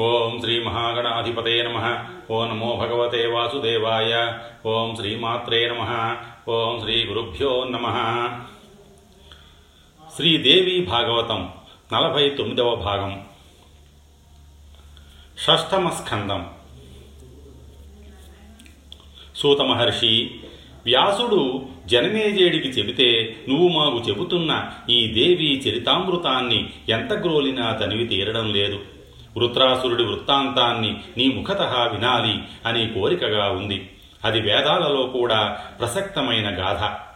ఓం శ్రీ మహాగణాధిపతే నమ. ఓ నమో భగవతే వాసుదేవాయ. ఓం శ్రీమాత్రే నమ. ఓం శ్రీ గురుభ్యో నమ. శ్రీదేవి భాగవతం నలభై తొమ్మిదవ భాగం. షష్టమ స్కందం. సూత మహర్షి వ్యాసుడు జనమేజేడికి చెబితే నువ్వు మాకు చెబుతున్న ఈ దేవి చరితామృతాన్ని ఎంత గ్రోలినా తనివి తీరడం లేదు. వృత్రాసురుడి వృత్తాంతాన్ని నీ ముఖత వినాలి అనే కోరికగా ఉంది. అది వేదాలలో కూడా ప్రసక్తమైన గాథ.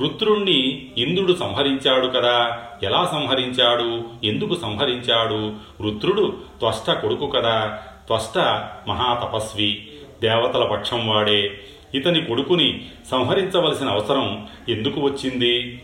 వృత్రుణ్ణి ఇంద్రుడు సంహరించాడు కదా. ఎలా సంహరించాడు? ఎందుకు సంహరించాడు? వృత్రుడు త్వష్ట కొడుకు కదా. త్వష్ట మహాతపస్వి. దేవతల పక్షం వాడే. ఇతని కొడుకుని సంహరించవలసిన అవసరం ఎందుకు వచ్చింది?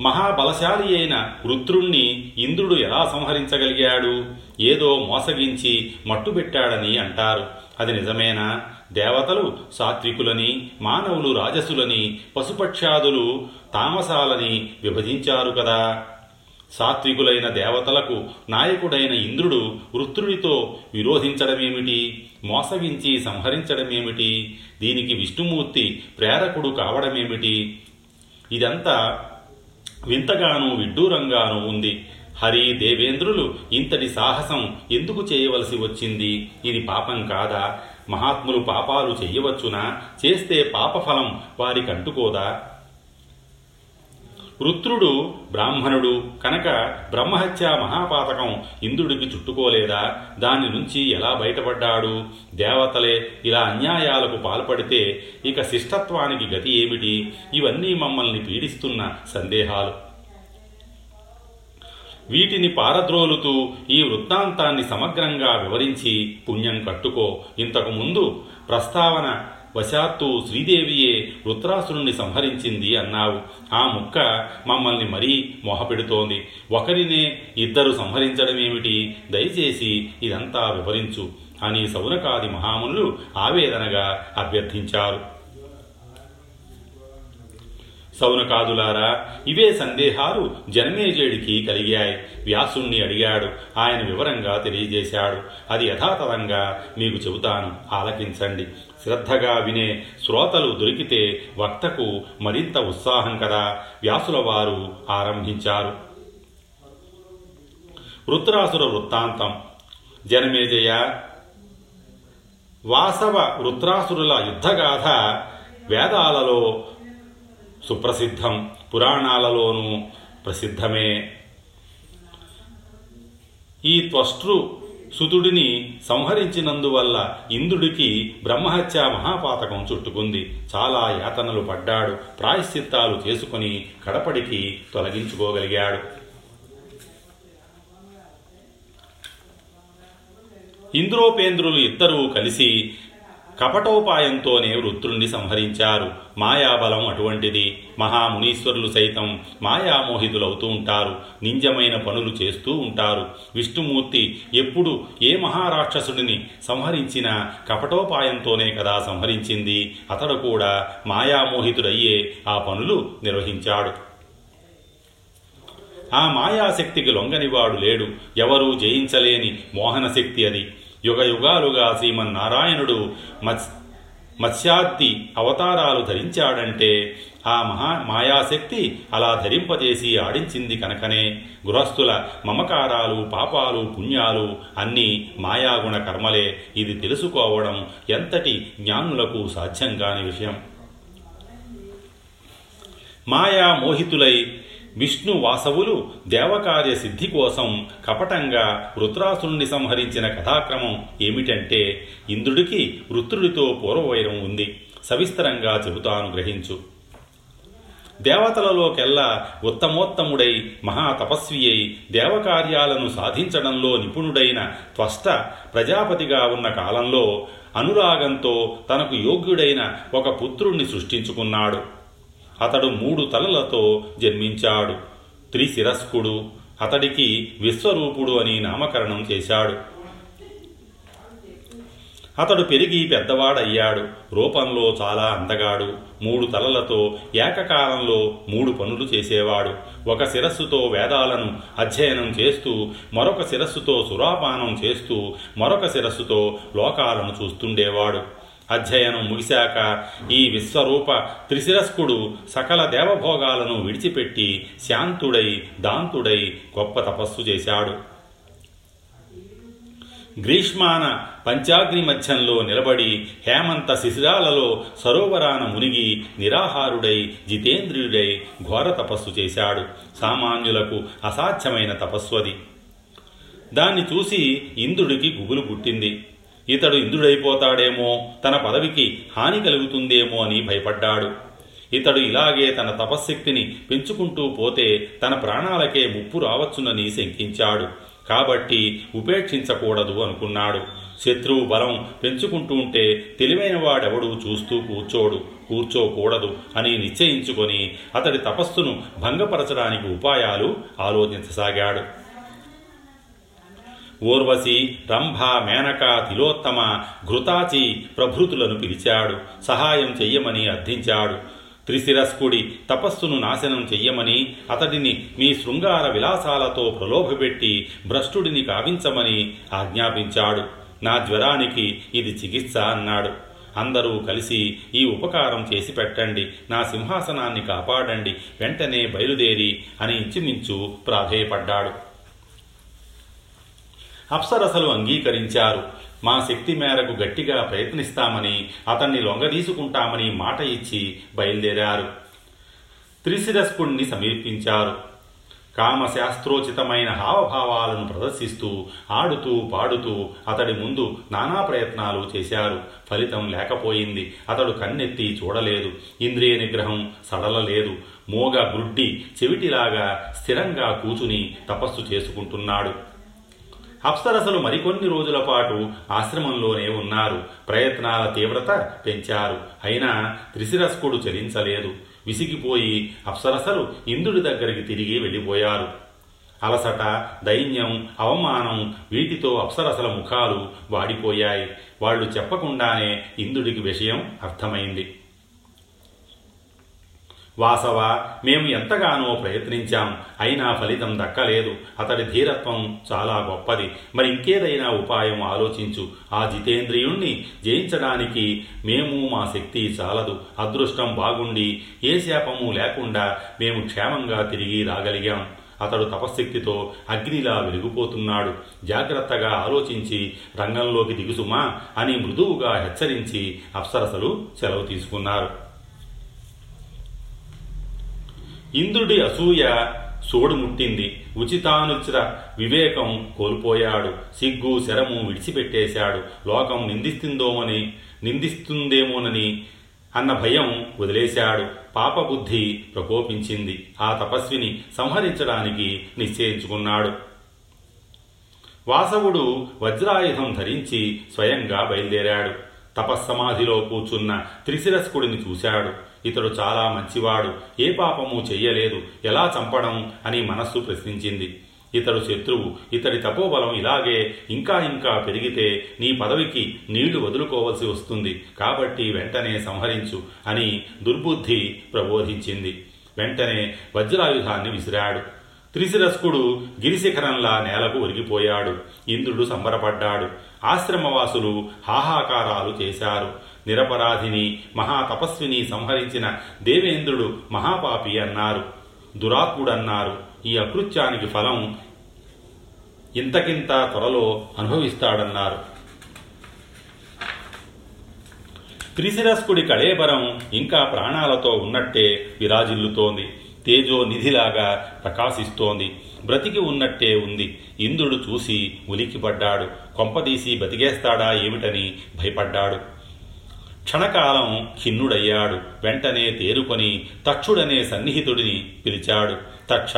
మహాబలశాలి అయిన వృత్రుణ్ణి ఇంద్రుడు ఎలా సంహరించగలిగాడు? ఏదో మోసగించి మట్టుబెట్టాడని అంటారు. అది నిజమేనా? దేవతలు సాత్వికులని మానవులు రాజసులని పశుపక్షాదులు తామసాలని విభజించారు కదా. సాత్వికులైన దేవతలకు నాయకుడైన ఇంద్రుడు వృత్రుడితో విరోధించడమేమిటి? మోసగించి సంహరించడమేమిటి? దీనికి విష్ణుమూర్తి ప్రేరకుడు కావడమేమిటి? ఇదంతా వింతగానూ విడ్డూరంగానూ ఉంది. హరి దేవేంద్రులు ఇంతటి సాహసం ఎందుకు చేయవలసి వచ్చింది? ఇది పాపం కాదా? మహాత్ములు పాపాలు చెయ్యవచ్చునా చేస్తే పాపఫలం వారికి అంటుకోదా వృత్రుడు బ్రాహ్మణుడు కనుక బ్రహ్మహత్య మహాపాతకం ఇంద్రుడికి చుట్టుకోలేదా? దాని నుంచి ఎలా బయటపడ్డాడు? దేవతలే ఇలా అన్యాయాలకు పాల్పడితే ఇక శిష్టత్వానికి గతి ఏమిటి? ఇవన్నీ మమ్మల్ని పీడిస్తున్న సందేహాలు. వీటిని పారద్రోలుతూ ఈ వృత్తాంతాన్ని సమగ్రంగా వివరించి పుణ్యం కట్టుకో. ఇంతకుముందు ప్రస్తావన వశాత్తు శ్రీదేవియే వృత్రాసురుణ్ణి సంహరించింది అన్నావు. ఆ ముక్క మమ్మల్ని మరీ మోహపెడుతోంది. ఒకరినే ఇద్దరు సంహరించడమేమిటి? దయచేసి ఇదంతా వివరించు అని సౌనకాది మహామునులు ఆవేదనగా అభ్యర్థించారు. సౌనకాదులారా ఇవే సందేహాలు జనమేజేడికి కలిగాయి. వ్యాసుణ్ణి అడిగాడు ఆయన వివరంగా తెలియజేశాడు. అది యథాతథంగా మీకు చెబుతాను ఆలకించండి. శ్రద్ధగా వినే శ్రోతలు దొరికితే వక్తకు మరింత ఉత్సాహం కదా వ్యాసుల వారు ఆరంభించారు. వృత్రాసుర వృత్తాంతం. జనమేజయ వాసవ వృత్రాసురుల యుద్ధగాథ వేదాలలో సుప్రసిద్ధం. పురాణాలలోనూ ప్రసిద్ధమే. ఈ త్వష్టృ సుతుడిని సంహరించినందువల్ల ఇంద్రుడికి బ్రహ్మహత్య మహాపాతకం చుట్టుకుంది. చాలా యాతనలు పడ్డాడు. ప్రాయశ్చిత్తాలు చేసుకుని కడపడికి తొలగించుకోగలిగాడు. ఇంద్రోపేంద్రులు ఇద్దరూ కలిసి కపటోపాయంతోనే వృత్రుణ్ణి సంహరించారు. మాయాబలం అటువంటిది. మహామునీశ్వరులు సైతం మాయామోహితులవుతూ ఉంటారు. నింజమైన పనులు చేస్తూ ఉంటారు. విష్ణుమూర్తి ఎప్పుడు ఏ మహారాక్షసుడిని సంహరించినా కపటోపాయంతోనే కదా సంహరించింది. అతడు కూడా మాయామోహితుడయ్యే ఆ పనులు నిర్వహించాడు. ఆ మాయాశక్తికి లొంగనివాడు లేడు. ఎవరూ జయించలేని మోహనశక్తి అది. యుగ యుగాలుగా శ్రీమన్నారాయణుడు మత్స్ మత్స్యాద్ది అవతారాలు ధరించాడంటే ఆ మహా మాయాశక్తి అలా ధరింపజేసి ఆడించింది కనుకనే. గృహస్థుల మమకారాలు పాపాలు పుణ్యాలు అన్నీ మాయాగుణ కర్మలే. ఇది తెలుసుకోవడం ఎంతటి జ్ఞానులకు సాధ్యం కాని విషయం. మాయా మోహితులై విష్ణు వాసవులు దేవకార్య సిద్ధి కోసం కపటంగా వృత్రాసురుణ్ణి సంహరించిన కథాక్రమం ఏమిటంటే ఇంద్రుడికి వృత్రుడితో పూర్వవైరం ఉంది. సవిస్తరంగా చెబుతాను గ్రహించు. దేవతలలోకెల్లా ఉత్తమోత్తముడై మహాతపస్వి అయి దేవకార్యాలను సాధించడంలో నిపుణుడైన త్వష్ట ప్రజాపతిగా ఉన్న కాలంలో అనురాగంతో తనకు యోగ్యుడైన ఒక పుత్రుణ్ణి సృష్టించుకున్నాడు. అతడు మూడు తలలతో జన్మించాడు. త్రిశిరస్కుడు అతడికి విశ్వరూపుడు అని నామకరణం చేశాడు. అతడు పెరిగి పెద్దవాడయ్యాడు. రూపంలో చాలా అందగాడు. మూడు తలలతో ఏకకాలంలో మూడు పనులు చేసేవాడు. ఒక శిరస్సుతో వేదాలను అధ్యయనం చేస్తూ మరొక శిరస్సుతో సురాపానం చేస్తూ మరొక శిరస్సుతో లోకాలను చూస్తుండేవాడు. అధ్యయనం ముగిశాక ఈ విశ్వరూప త్రిశిరస్కుడు సకల దేవభోగాలను విడిచిపెట్టి శాంతుడై దాంతుడై గొప్ప తపస్సు చేశాడు. గ్రీష్మాన పంచాగ్ని మధ్యంలో నిలబడి హేమంత శిశిరాలలో సరోవరాన మునిగి నిరాహారుడై జితేంద్రియుడై ఘోర తపస్సు చేశాడు. సామాన్యులకు అసాధ్యమైన తపస్సు అది. దాన్ని చూసి ఇంద్రుడికి గుబులు పుట్టింది. ఇతడు ఇంద్రుడైపోతాడేమో తన పదవికి హాని కలుగుతుందేమో అని భయపడ్డాడు. ఇతడు ఇలాగే తన తపశ్శక్తిని పెంచుకుంటూ పోతే తన ప్రాణాలకే ముప్పు రావచ్చునని శంకించాడు. కాబట్టి ఉపేక్షించకూడదు అనుకున్నాడు. శత్రువు బలం పెంచుకుంటూ ఉంటే తెలివైన వాడెవడు చూస్తూ కూర్చోడు. కూర్చోకూడదు అని నిశ్చయించుకొని అతడి తపస్సును భంగపరచడానికి ఉపాయాలు ఆలోచించసాగాడు. ఊర్వశి రంభ మేనక తిలోత్తమ ఘృతాచి ప్రభృతులను పిలిచాడు. సహాయం చెయ్యమని అర్థించాడు. త్రిశిరస్కుడి తపస్సును నాశనం చెయ్యమని అతడిని మీ శృంగార విలాసాలతో ప్రలోభపెట్టి భ్రష్టుడిని కావించమని ఆజ్ఞాపించాడు. నా జ్వరానికి ఇది చికిత్స అన్నాడు. అందరూ కలిసి ఈ ఉపకారం చేసి పెట్టండి. నా సింహాసనాన్ని కాపాడండి. వెంటనే బయలుదేరి అని ఇంచుమించు ప్రాధేయపడ్డాడు. అప్సరసలు అంగీకరించారు. మా శక్తి మేరకు గట్టిగా ప్రయత్నిస్తామని అతన్ని లొంగదీసుకుంటామని మాట ఇచ్చి బయలుదేరారు. త్రిశిరస్కుణ్ణి సమీపించారు. కామశాస్త్రోచితమైన హావభావాలను ప్రదర్శిస్తూ ఆడుతూ పాడుతూ అతడి ముందు నానా ప్రయత్నాలు చేశారు. ఫలితం లేకపోయింది. అతడు కన్నెత్తి చూడలేదు. ఇంద్రియ నిగ్రహం సడలలేదు. మోగ గుడ్డి చెవిటిలాగా స్థిరంగా కూచుని తపస్సు చేసుకుంటున్నాడు. అప్సరసలు మరికొన్ని రోజుల పాటు ఆశ్రమంలోనే ఉన్నారు. ప్రయత్నాల తీవ్రత పెంచారు. అయినా త్రిశిరస్కుడు చలించలేదు. విసిగిపోయి అప్సరసలు ఇంద్రుడి దగ్గరికి తిరిగి వెళ్ళిపోయారు. అలసట దైన్యం అవమానం వీటితో అప్సరసల ముఖాలు వాడిపోయాయి. వాళ్ళు చెప్పకుండానే ఇంద్రుడికి విషయం అర్థమైంది. వాసవ మేము ఎంతగానో ప్రయత్నించాం. అయినా ఫలితం దక్కలేదు. అతడి ధీరత్వం చాలా గొప్పది. మరి ఇంకేదైనా ఉపాయం ఆలోచించు. ఆ జితేంద్రియుణ్ణి జయించడానికి మేము మా శక్తి చాలదు. అదృష్టం బాగుండి ఏ శాపము లేకుండా మేము క్షేమంగా తిరిగి రాగలిగాం. అతడు తపశ్శక్తితో అగ్నిలా వెలిగిపోతున్నాడు. జాగ్రత్తగా ఆలోచించి రంగంలోకి దిగుసుమా అని మృదువుగా హెచ్చరించి అప్సరసలు సెలవు తీసుకున్నారు. ఇంద్రుడి అసూయ సోడుముట్టింది. ఉచితానుచిత వివేకం కోల్పోయాడు. సిగ్గు శరము విడిచిపెట్టేశాడు. లోకం నిందిస్తుందోమని నిందిస్తుందేమోనని అన్న భయం వదిలేశాడు. పాపబుద్ధి ప్రకోపించింది. ఆ తపస్విని సంహరించడానికి నిశ్చయించుకున్నాడు. వాసవుడు వజ్రాయుధం ధరించి స్వయంగా బయలుదేరాడు. తపస్సమాధిలో కూర్చున్న త్రిశిరస్కుడిని చూశాడు. ఇతడు చాలా మంచివాడు ఏ పాపము చెయ్యలేదు ఎలా చంపడం అని మనస్సు ప్రశ్నించింది. ఇతడు శత్రువు ఇతడి తపోబలం ఇలాగే ఇంకా ఇంకా పెరిగితే నీ పదవికి నీళ్ళు వదులుకోవలసి వస్తుంది కాబట్టి వెంటనే సంహరించు అని దుర్బుద్ధి ప్రబోధించింది. వెంటనే వజ్రాయుధాన్ని విసిరాడు. త్రిశిరస్కుడు గిరిశిఖరంలా నేలకు ఒరిగిపోయాడు. ఇంద్రుడు సంబరపడ్డాడు. ఆశ్రమవాసులు హాహాకారాలు చేశారు. నిరపరాధిని మహాతపస్విని సంహరించిన దేవేంద్రుడు మహాపాపి అన్నారు. దురాత్ముడన్నారు. ఈ అకృత్యానికి ఫలం ఇంతకింత త్వరలో అనుభవిస్తాడన్నారు. త్రిశిరస్కుడి కళేబరం ఇంకా ప్రాణాలతో ఉన్నట్టే విరాజిల్లుతోంది. తేజో నిధిలాగా ప్రకాశిస్తోంది. బ్రతికి ఉన్నట్టే ఉంది. ఇంద్రుడు చూసి ఉలికిపడ్డాడు కొంపదీసి బతికేస్తాడా ఏమిటని భయపడ్డాడు. క్షణకాలం ఖిన్నుడయ్యాడు. వెంటనే తేరుకొని తక్షుడనే సన్నిహితుడిని పిలిచాడు. తక్ష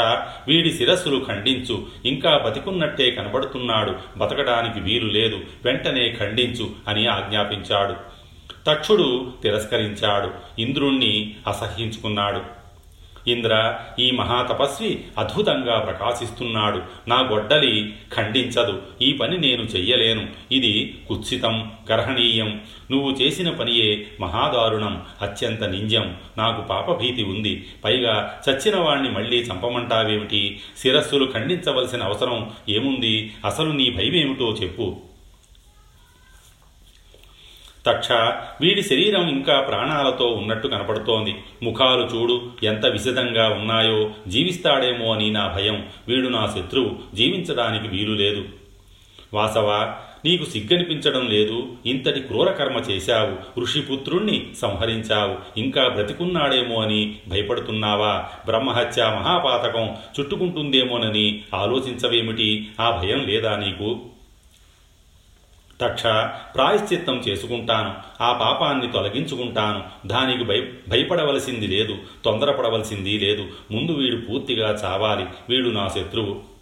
వీడి శిరస్సులు ఖండించు. ఇంకా బతికున్నట్టే కనబడుతున్నాడు. బతకడానికి వీలు లేదు. వెంటనే ఖండించు అని ఆజ్ఞాపించాడు. తక్షుడు తిరస్కరించాడు. ఇంద్రుణ్ణి అసహ్యించుకున్నాడు. ఇంద్ర ఈ మహాతపస్వి అద్భుతంగా ప్రకాశిస్తున్నాడు. నా గొడ్డలి ఖండించదు. ఈ పని నేను చెయ్యలేను. ఇది కుత్సితం గర్హణీయం. నువ్వు చేసిన పనియే మహాదారుణం అత్యంత నింజం. నాకు పాపభీతి ఉంది. పైగా చచ్చిన వాణ్ణి మళ్ళీ చంపమంటావేమిటి? శిరస్సులు ఖండించవలసిన అవసరం ఏముంది? అసలు నీ భయమేమిటో చెప్పు. తక్ష వీడి శరీరం ఇంకా ప్రాణాలతో ఉన్నట్టు కనపడుతోంది. ముఖాలు చూడు ఎంత విశదంగా ఉన్నాయో జీవిస్తాడేమో అని నా భయం. వీడు నా శత్రువు జీవించడానికి వీలు లేదు వాసవ నీకు సిగ్గనిపించడం లేదు. ఇంతటి క్రూరకర్మ చేశావు. ఋషిపుత్రుణ్ణి సంహరించావు. ఇంకా బ్రతికున్నాడేమో అని భయపడుతున్నావా? బ్రహ్మహత్య మహాపాతకం చుట్టుకుంటుందేమోనని ఆలోచించవేమిటి? ఆ భయం లేదా నీకు? తక్ష ప్రాయశ్చిత్తం చేసుకుంటాను. ఆ పాపాన్ని తొలగించుకుంటాను. దానికి భయ భయపడవలసింది లేదు. తొందరపడవలసింది లేదు. ముందు వీడు పూర్తిగా చావాలి. వీడు నా శత్రువు.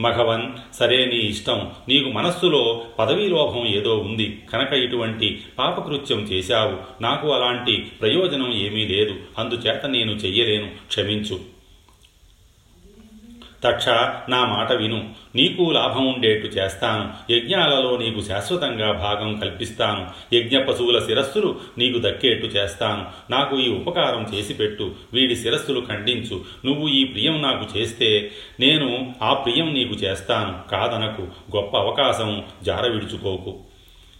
మఘవన్ సరే నీ ఇష్టం. నీకు మనస్సులో పదవీలోభం ఏదో ఉంది. కనుక ఇటువంటి పాపకృత్యం చేశావు. నాకు అలాంటి ప్రయోజనం ఏమీ లేదు. అందుచేత నేను చెయ్యలేను. క్షమించు. తక్ష నా మాట విను. నీకు లాభం ఉండేట్టు చేస్తాను. యజ్ఞాలలో నీకు శాశ్వతంగా భాగం కల్పిస్తాను. యజ్ఞ పశువుల శిరస్సులు నీకు దక్కేట్టు చేస్తాను. నాకు ఈ ఉపకారం చేసి పెట్టు వీడి శిరస్సులు ఖండించు. నువ్వు ఈ ప్రియం నాకు చేస్తే నేను ఆ ప్రియం నీకు చేస్తాను. కాదనకు. గొప్ప అవకాశం జార విడుచుకోకు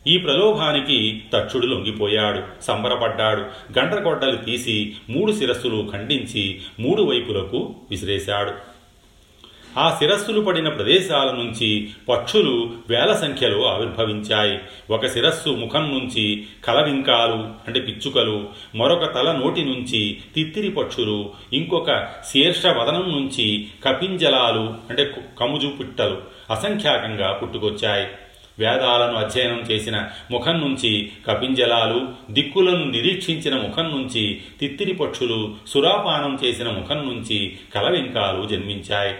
ఈ ప్రలోభానికి తక్షుడు లొంగిపోయాడు. సంబరపడ్డాడు. గండ్రగొడ్డలు తీసి మూడు శిరస్సులు ఖండించి మూడు వైపులకు విసిరేశాడు. ఆ శిరస్సులు పడిన ప్రదేశాల నుంచి పక్షులు వేల సంఖ్యలో ఆవిర్భవించాయి. ఒక శిరస్సు ముఖం నుంచి కలవింకాలు అంటే పిచ్చుకలు మరొక తల నోటి నుంచి తిత్తిరి పక్షులు ఇంకొక శీర్ష వదనం నుంచి కపింజలాలు అంటే కముజు పిట్టలు అసంఖ్యాకంగా పుట్టుకొచ్చాయి. వేదాలను అధ్యయనం చేసిన ముఖం నుంచి కపింజలాలు దిక్కులను నిరీక్షించిన ముఖం నుంచి తిత్తిరి పక్షులు సురాపానం చేసిన ముఖం నుంచి కలవింకాలు జన్మించాయి.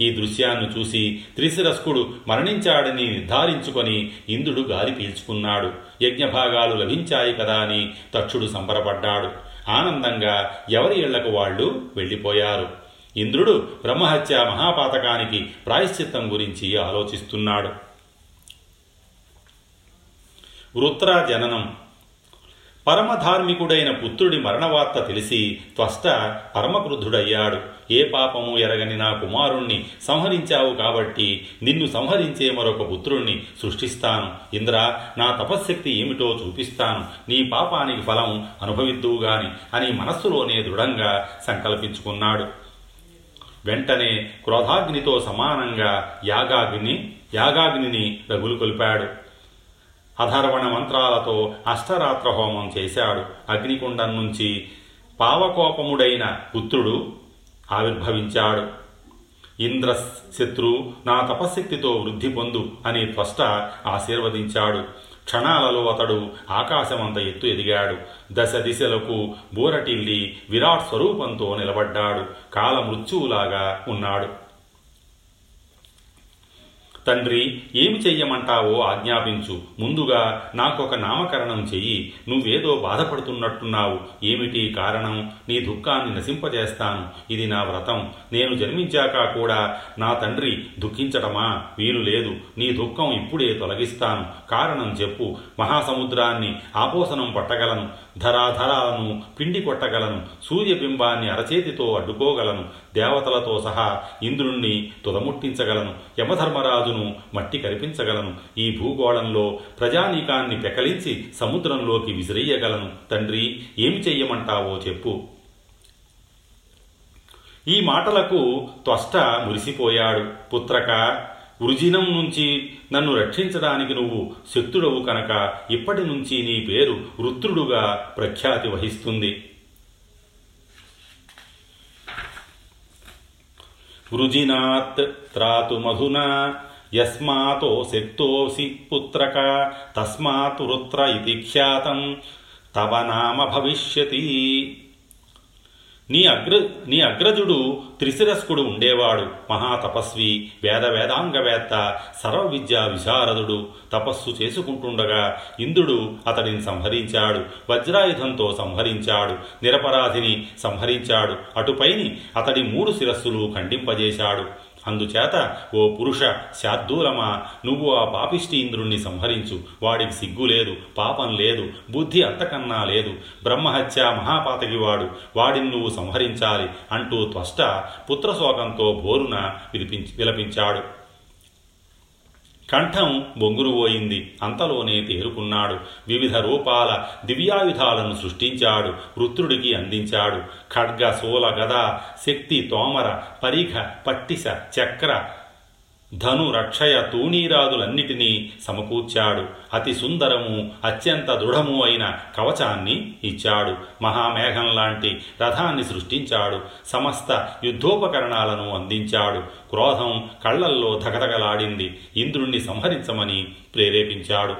ఈ దృశ్యాన్ని చూసి త్రిశిరస్కుడు మరణించాడని నిర్ధారించుకొని ఇంద్రుడు గాలి పీల్చుకున్నాడు. యజ్ఞభాగాలు లభించాయి కదా అని తక్షుడు సంబరపడ్డాడు. ఆనందంగా ఎవరి ఇళ్ళకు వాళ్ళు వెళ్ళిపోయారు. ఇంద్రుడు బ్రహ్మహత్య మహాపాతకానికి ప్రాయశ్చిత్తం గురించి ఆలోచిస్తున్నాడు. వృత్ర జననం పరమధార్మికుడైన పుత్రుడి మరణవార్త తెలిసి త్వష్ట పరమక్రుద్ధుడయ్యాడు. ఏ పాపము ఎరగని నా కుమారుణ్ణి సంహరించావు కాబట్టి నిన్ను సంహరించే మరొక పుత్రుణ్ణి సృష్టిస్తాను. ఇంద్ర నా తపశ్శక్తి ఏమిటో చూపిస్తాను. నీ పాపానికి ఫలం అనుభవిద్దువుగాని అని మనస్సులోనే దృఢంగా సంకల్పించుకున్నాడు. వెంటనే క్రోధాగ్నితో సమానంగా యాగాగ్ని యాగాగ్నిని రగులు కొలిపాడు. అధర్వణ మంత్రాలతో అష్టరాత్ర హోమం చేశాడు. అగ్నికుండం నుంచి పావకోపముడైన పుత్రుడు ఆవిర్భవించాడు. ఇంద్ర శత్రు నా తపశక్తితో వృద్ధి పొందు అని త్వష్ట ఆశీర్వదించాడు. క్షణాలలో అతడు ఆకాశమంత ఎత్తు ఎదిగాడు. దశ దిశలకు బూరటిల్లి విరాట్ స్వరూపంతో నిలబడ్డాడు. కాలమృత్యువులాగా ఉన్నాడు. తండ్రి ఏమి చెయ్యమంటావో ఆజ్ఞాపించు. ముందుగా నాకొక నామకరణం చెయ్యి. నువ్వేదో బాధపడుతున్నట్టున్నావు. ఏమిటి కారణం? నీ దుఃఖాన్ని నశింపజేస్తాను. ఇది నా వ్రతం. నేను జన్మించాక కూడా నా తండ్రి దుఃఖించటమా? వీలు లేదు. నీ దుఃఖం ఇప్పుడే తొలగిస్తాను. కారణం చెప్పు. మహాసముద్రాన్ని ఆపోసనం పట్టగలను. ధరాధరాను పిండి కొట్టగలను సూర్యబింబాన్ని అరచేతితో అడ్డుకోగలను దేవతలతో సహా ఇంద్రుణ్ణి తుదముట్టించగలను యమధర్మరాజును మట్టి కరిపించగలను ఈ భూగోళంలో ప్రజానీకాన్ని పెకలించి సముద్రంలోకి విసిరేయగలను. తండ్రి ఏమి చెయ్యమంటావో చెప్పు. ఈ మాటలకు త్వష్ట మురిసిపోయాడు పుత్రక. వృజినం నుంచి నన్ను రక్షించడానికి నువ్వు శక్తుడవు కనుక ఇప్పటి నుంచి నీ పేరు వృత్రుడుగా ప్రఖ్యాతి వహిస్తుంది. వృజినాత్ త్రాతు మధునా యస్మాతో శక్తోసి పుత్రక తస్మాత్ వృత్ర ఇది ఖ్యాతం తవ నామ భవిష్యతి. నీ అగ్ర నీ అగ్రజుడు త్రిశిరస్కుడు ఉండేవాడు. మహాతపస్వి వేద వేదాంగవేత్త సర్వ విద్యా విశారదుడు. తపస్సు చేసుకుంటుండగా ఇంద్రుడు అతడిని సంహరించాడు. వజ్రాయుధంతో సంహరించాడు. నిరపరాధిని సంహరించాడు. అటుపైని అతడి మూడు శిరస్సులు ఖండింపజేశాడు. అందుచేత ఓ పురుష శార్దూలమా నువ్వు ఆ పాపిష్టి ఇంద్రుణ్ణి సంహరించు. వాడికి సిగ్గు లేదు పాపం లేదు బుద్ధి అంతకన్నా లేదు. బ్రహ్మహత్య మహాపాతకివాడు వాడిని నువ్వు సంహరించాలి అంటూ త్వష్ట పుత్రశోకంతో బోరున విలిపించి విలపించాడు. కంఠం బొంగురుపోయింది అంతలోనే తేరుకున్నాడు. వివిధ రూపాల దివ్యాయుధాలను సృష్టించాడు. వృత్రుడికి అందించాడు. ఖడ్గ సోల గద శక్తి తోమర పరిఘ పట్టిస చక్ర ధను రక్షయ తూణీరాదులన్నిటినీ సమకూర్చాడు. అతి సుందరము అత్యంత దృఢము అయిన కవచాన్ని ఇచ్చాడు. మహామేఘం లాంటి రథాన్ని సృష్టించాడు. సమస్త యుద్ధోపకరణాలను అందించాడు. క్రోధం కళ్ళల్లో ధగధగలాడింది. ఇంద్రుణ్ణి సంహరించమని ప్రేరేపించాడు.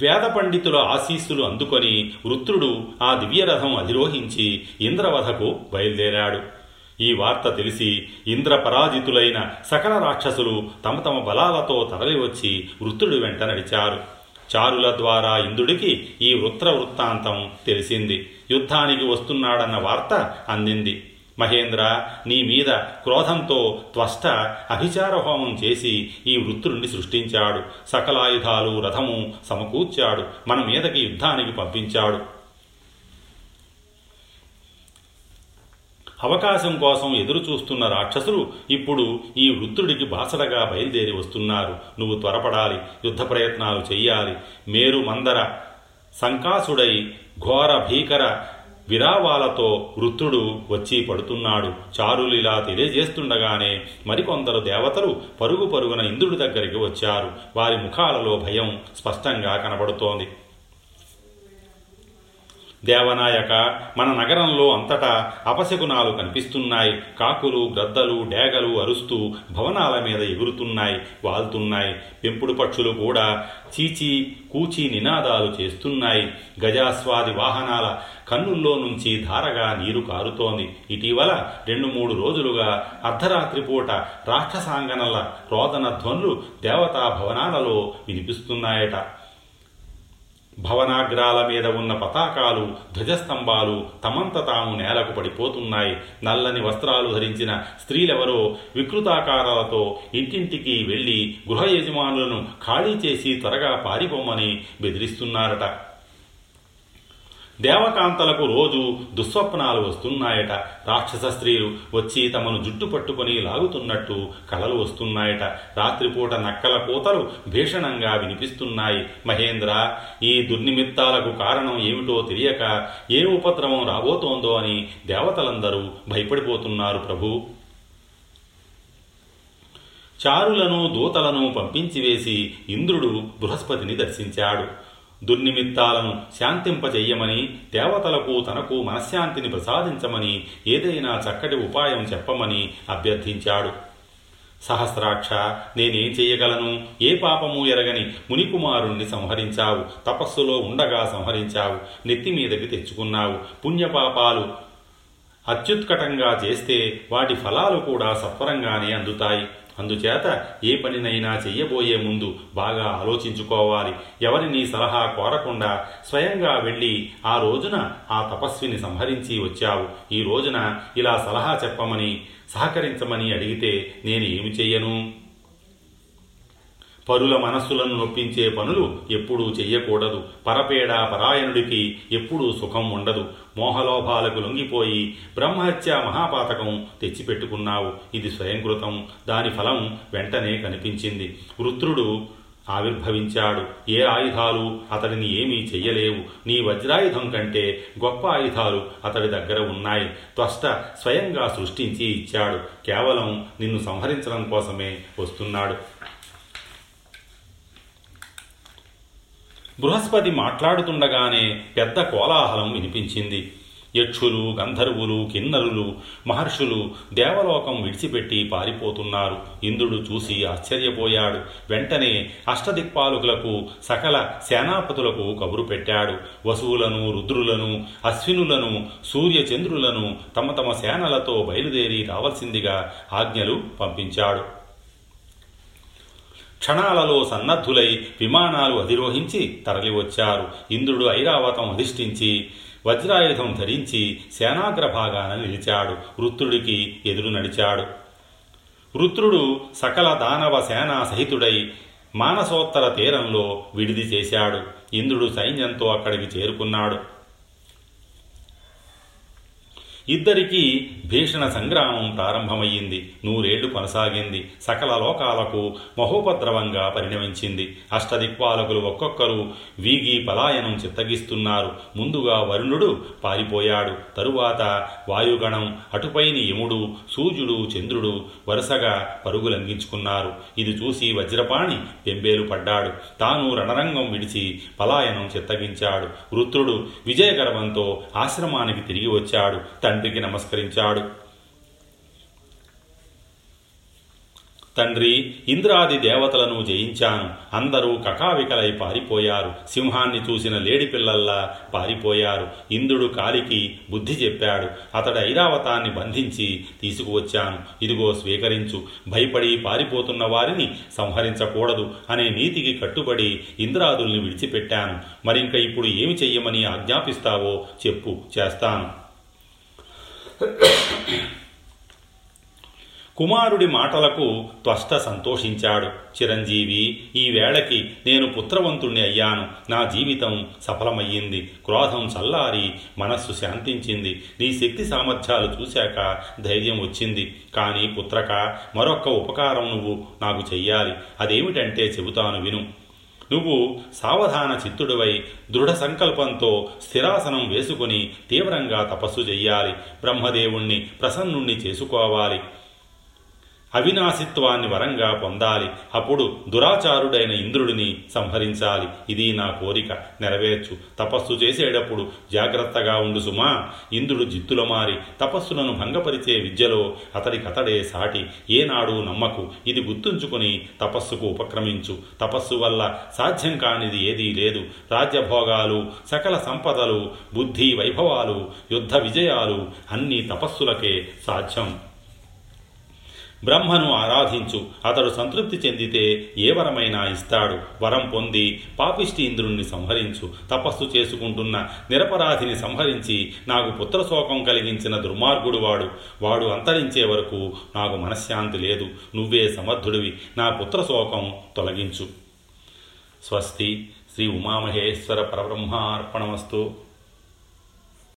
వేద పండితుల ఆశీస్సులు అందుకొని వృత్రుడు ఆ దివ్యరథం అధిరోహించి ఇంద్రవధకు బయలుదేరాడు. ఈ వార్త తెలిసి ఇంద్ర పరాజితులైన సకల రాక్షసులు తమ తమ బలాలతో తరలివచ్చి వృత్తుడి వెంట నడిచారు. చారుల ద్వారా ఇంద్రుడికి ఈ వృత్ర వృత్తాంతం తెలిసింది. యుద్ధానికి వస్తున్నాడన్న వార్త అందింది. మహేంద్ర నీ మీద క్రోధంతో త్వష్ట అభిచార హోమం చేసి ఈ వృత్తుడిని సృష్టించాడు. సకలాయుధాలు రథము సమకూర్చాడు. మన మీదకి యుద్ధానికి పంపించాడు. అవకాశం కోసం ఎదురు చూస్తున్న రాక్షసులు ఇప్పుడు ఈ వృద్ధుడికి బాసడగా బయలుదేరి వస్తున్నారు. నువ్వు త్వరపడాలి యుద్ధ ప్రయత్నాలు చెయ్యాలి. మేరు మందర సంకాసుడై ఘోర భీకర విరావాలతో వృత్రుడు వచ్చి పడుతున్నాడు. చారులు ఇలా తెలియజేస్తుండగానే మరికొందరు దేవతలు పరుగు పరుగున ఇంద్రుడి దగ్గరికి వచ్చారు. వారి ముఖాలలో భయం స్పష్టంగా కనబడుతోంది. దేవనాయక మన నగరంలో అంతటా అపశకునాలు కనిపిస్తున్నాయి. కాకులు గ్రద్దలు డేగలు అరుస్తూ భవనాల మీద ఎగురుతున్నాయి వాల్తున్నాయి పెంపుడు పక్షులు కూడా చీచి కూచి నినాదాలు చేస్తున్నాయి. గజాస్వాది వాహనాల కన్నుల్లో నుంచి ధారగా నీరు కారుతోంది. ఇటీవల రెండు మూడు రోజులుగా అర్ధరాత్రి పూట రాక్షసాంగనల రోదన ధ్వనులు దేవతా భవనాలలో వినిపిస్తున్నాయట. భవనాగ్రాల మీద ఉన్న పతాకాలు ధ్వజస్తంభాలు తమంత తాము నేలకు పడిపోతున్నాయి. నల్లని వస్త్రాలు ధరించిన స్త్రీలెవరో వికృతాకారాలతో ఇంటింటికి వెళ్ళి గృహ యజమానులను ఖాళీ చేసి త్వరగా పారిపోమని బెదిరిస్తున్నారట. దేవకాంతలకు రోజు దుస్వప్నాలు వస్తున్నాయట. రాక్షస స్త్రీలు వచ్చి తమను జుట్టు పట్టుకొని లాగుతున్నట్టు కళలు వస్తున్నాయట. రాత్రిపూట నక్కల కూతలు భీషణంగా వినిపిస్తున్నాయి. మహేంద్ర ఈ దుర్నిమిత్తాలకు కారణం ఏమిటో తెలియక ఏ ఉపద్రవం రాబోతోందో అని దేవతలందరూ భయపడిపోతున్నారు ప్రభు. చారులను దూతలను పంపించివేసి ఇంద్రుడు బృహస్పతిని దర్శించాడు. దుర్నిమిత్తాలను శాంతింపజెయ్యమని దేవతలకు తనకు మనశ్శాంతిని ప్రసాదించమని ఏదైనా చక్కటి ఉపాయం చెప్పమని అభ్యర్థించాడు. సహస్రాక్ష నేనేం చేయగలను ఏ పాపము ఎరగని మునికుమారుణ్ణి సంహరించావు తపస్సులో ఉండగా సంహరించావు నెత్తి మీదకి తెచ్చుకున్నావు. పుణ్యపాపాలు అత్యుత్కటంగా చేస్తే వాటి ఫలాలు కూడా సత్వరంగానే అందుతాయి. అందుచేత ఏ పనినైనా చెయ్యబోయే ముందు బాగా ఆలోచించుకోవాలి. ఎవరిని సలహా కోరకుండా స్వయంగా వెళ్ళి ఆ రోజున ఆ తపస్విని సంహరించి వచ్చావు. ఈ రోజున ఇలా సలహా చెప్పమని సహకరించమని అడిగితే నేను ఏమి చెయ్యను? పరుల మనస్సులను నొప్పించే పనులు ఎప్పుడూ చెయ్యకూడదు. పరపేడ పరాయణుడికి ఎప్పుడూ సుఖం ఉండదు. మోహలోభాలకు లొంగిపోయి బ్రహ్మహత్య మహాపాతకం తెచ్చిపెట్టుకున్నావు. ఇది స్వయంకృతం. దాని ఫలం వెంటనే కనిపించింది. వృత్రుడు ఆవిర్భవించాడు. ఏ ఆయుధాలు అతడిని ఏమీ చెయ్యలేవు. నీ వజ్రాయుధం కంటే గొప్ప ఆయుధాలు అతడి దగ్గర ఉన్నాయి. త్వష్ట స్వయంగా సృష్టించి ఇచ్చాడు. కేవలం నిన్ను సంహరించడం కోసమే వస్తున్నాడు. బృహస్పతి మాట్లాడుతుండగానే పెద్ద కోలాహలం వినిపించింది. యక్షులు గంధర్వులు కిన్నరులు మహర్షులు దేవలోకం విడిచిపెట్టి పారిపోతున్నారు. ఇంద్రుడు చూసి ఆశ్చర్యపోయాడు. వెంటనే అష్టదిక్పాలకులకు సకల సేనాపతులకు కబురు పెట్టాడు. వసువులను రుద్రులను అశ్వినులను సూర్యచంద్రులను తమ తమ సేనలతో బయలుదేరి రావలసిందిగా ఆజ్ఞలు పంపించాడు. క్షణాలలో సన్నద్ధులై విమానాలు అధిరోహించి తరలివచ్చారు. ఇంద్రుడు ఐరావతం అధిష్ఠించి వజ్రాయుధం ధరించి సేనాగ్రభాగాన నిలిచాడు. వృత్రుడికి ఎదురు నడిచాడు. వృత్రుడు సకల దానవ సేనా సహితుడై మానసోత్తర తీరంలో విడిది చేశాడు. ఇంద్రుడు సైన్యంతో అక్కడికి చేరుకున్నాడు. ఇద్దరికీ భీషణ సంగ్రామం ప్రారంభమయ్యింది. నూరేళ్ళు కొనసాగింది. సకల లోకాలకు మహోపద్రవంగా పరిణమించింది. అష్టదిక్పాలకులు ఒక్కొక్కరు వీగి పలాయనం చిత్తగిస్తున్నారు. ముందుగా వరుణుడు పారిపోయాడు. తరువాత వాయుగణం అటుపైని యముడు సూర్యుడు చంద్రుడు వరుసగా పరుగులంఘించుకున్నారు. ఇది చూసి వజ్రపాణి పెంబేలు పడ్డాడు. తాను రణరంగం విడిచి పలాయనం చిత్తగించాడు. వృత్రుడు విజయగర్వంతో ఆశ్రమానికి తిరిగి వచ్చాడు. తండ్రి తండ్రికి నమస్కరించాడు. తండ్రి ఇంద్రాది దేవతలను జయించాను. అందరూ కకావికలై పారిపోయారు. సింహాన్ని చూసిన లేడి పిల్లల్లా పారిపోయారు. ఇంద్రుడు కాలికి బుద్ధి చెప్పాడు. అతడు ఐరావతాన్ని బంధించి తీసుకువచ్చాను. ఇదిగో స్వీకరించు. భయపడి పారిపోతున్న వారిని సంహరించకూడదు అనే నీతికి కట్టుబడి ఇంద్రాదుల్ని విడిచిపెట్టాను. మరింక ఇప్పుడు ఏమి చెయ్యమని ఆజ్ఞాపిస్తావో చెప్పు చేస్తాను. కుమారుడి మాటలకు త్వష్ట సంతోషించాడు. చిరంజీవి ఈ వేళకి నేను పుత్రవంతుణ్ణి అయ్యాను. నా జీవితం సఫలమయ్యింది. క్రోధం చల్లారి మనస్సు శాంతించింది. నీ శక్తి సామర్థ్యాలు చూశాక ధైర్యం వచ్చింది. కానీ పుత్రక మరొక్క ఉపకారం నువ్వు నాకు చెయ్యాలి. అదేమిటంటే చెబుతాను విను. నువ్వు సావధాన చిత్తుడివై దృఢ సంకల్పంతో స్థిరాసనం వేసుకుని తీవ్రంగా తపస్సు చెయ్యాలి. బ్రహ్మదేవుణ్ణి ప్రసన్నుణ్ణి చేసుకోవాలి. అవినాశిత్వాన్ని వరంగా పొందాలి. అప్పుడు దురాచారుడైన ఇంద్రుడిని సంహరించాలి. ఇది నా కోరిక. నెరవేర్చు. తపస్సు చేసేటప్పుడు జాగ్రత్తగా ఉండు సుమా. ఇంద్రుడు జిత్తుల మారి తపస్సులను భంగపరిచే విద్యలో అతడికతడే సాటి. ఏనాడు నమ్మకు. ఇది గుర్తుంచుకుని తపస్సుకు ఉపక్రమించు. తపస్సు వల్ల సాధ్యం కానిది ఏదీ లేదు. రాజ్యభోగాలు సకల సంపదలు బుద్ధి వైభవాలు యుద్ధ విజయాలు అన్నీ తపస్సులకే సాధ్యం. బ్రహ్మను ఆరాధించు. అతడు సంతృప్తి చెందితే ఏ వరమైనా ఇస్తాడు. వరం పొంది పాపిష్టి ఇంద్రుణ్ణి సంహరించు. తపస్సు చేసుకుంటున్న నిరపరాధిని సంహరించి నాకు పుత్రశోకం కలిగించిన దుర్మార్గుడు వాడు. వాడు అంతరించే వరకు నాకు మనశ్శాంతి లేదు. నువ్వే సమర్థుడివి. నా పుత్రశోకం తొలగించు. స్వస్తి. శ్రీ ఉమామహేశ్వర పరబ్రహ్మార్పణమస్తు.